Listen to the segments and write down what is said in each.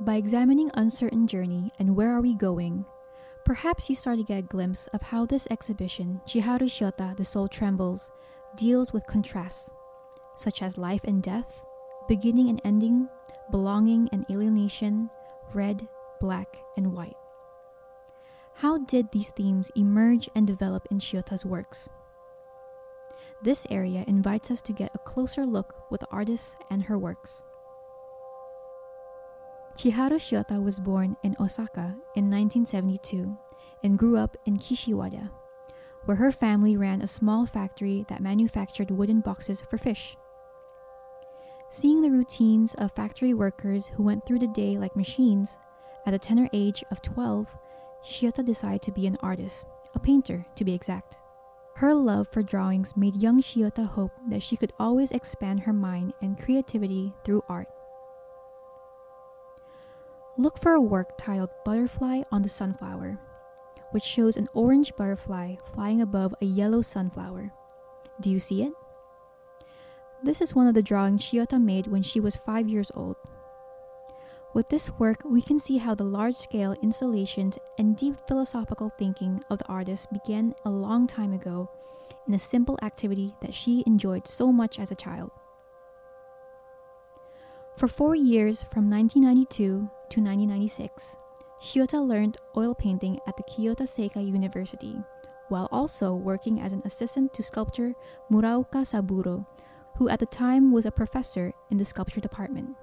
By examining Uncertain Journey and Where Are We Going, perhaps you start to get a glimpse of how this exhibition, Chiharu Shiota, The Soul Trembles, deals with contrasts, such as life and death, beginning and ending, belonging and alienation, red, black, and white. How did these themes emerge and develop in Shiota's works? This area invites us to get a closer look with the artist and her works. Chiharu Shiota was born in Osaka in 1972 and grew up in Kishiwada, where her family ran a small factory that manufactured wooden boxes for fish. Seeing the routines of factory workers who went through the day like machines, at the tender age of 12, Shiota decided to be an artist, a painter to be exact. Her love for drawings made young Shiota hope that she could always expand her mind and creativity through art. Look for a work titled Butterfly on the Sunflower, which shows an orange butterfly flying above a yellow sunflower. Do you see it? This is one of the drawings Shiota made when she was five years old. With this work, we can see how the large scale installations and deep philosophical thinking of the artist began a long time ago in a simple activity that she enjoyed so much as a child. For four years, from 1992 to 1996, Shiota learned oil painting at the Kyoto Seika University, while also working as an assistant to sculptor Muraoka Saburo, who at the time was a professor in the sculpture department.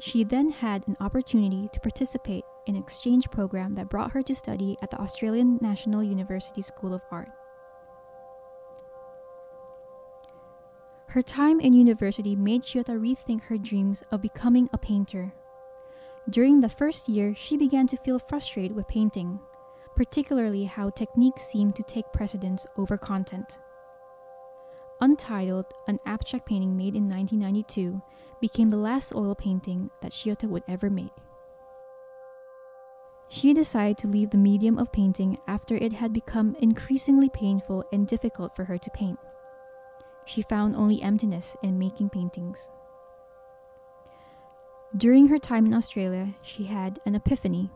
She then had an opportunity to participate in an exchange program that brought her to study at the Australian National University School of Art. Her time in university made Shiota rethink her dreams of becoming a painter. During the first year, she began to feel frustrated with painting, particularly how techniques seemed to take precedence over content. Untitled, an abstract painting made in 1992, became the last oil painting that Shiota would ever make. She decided to leave the medium of painting after it had become increasingly painful and difficult for her to paint she found only emptiness in making paintings. During her time in Australia, she had an epiphany.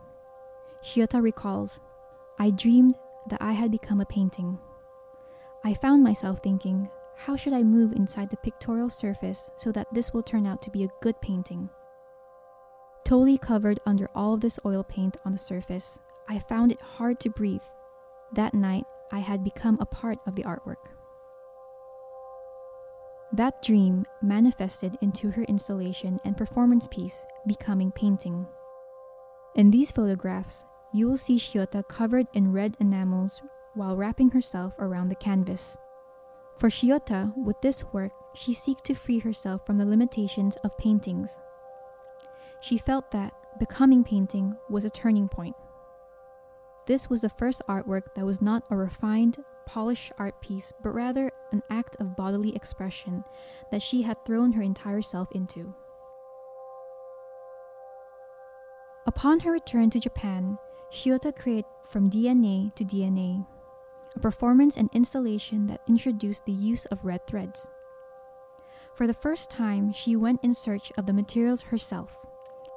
Shiota recalls, I dreamed that I had become a painting. I found myself thinking, how should I move inside the pictorial surface so that this will turn out to be a good painting? Totally covered under all of this oil paint on the surface, I found it hard to breathe. That night, I had become a part of the artwork. That dream manifested into her installation and performance piece, Becoming Painting. In these photographs, you will see Shiota covered in red enamels while wrapping herself around the canvas. For Shiota, with this work, she seeks to free herself from the limitations of paintings. She felt that becoming painting was a turning point. This was the first artwork that was not a refined, polished art piece, but rather an act of bodily expression that she had thrown her entire self into. Upon her return to Japan, Shiota created From DNA to DNA, a performance and installation that introduced the use of red threads. For the first time, she went in search of the materials herself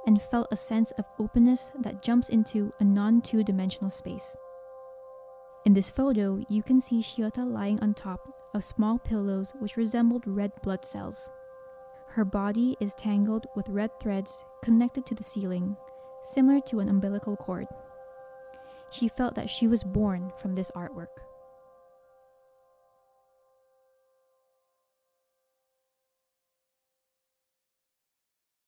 and felt a sense of openness that jumps into a non two dimensional space. In this photo, you can see Shiota lying on top of small pillows which resembled red blood cells. Her body is tangled with red threads connected to the ceiling, similar to an umbilical cord. She felt that she was born from this artwork.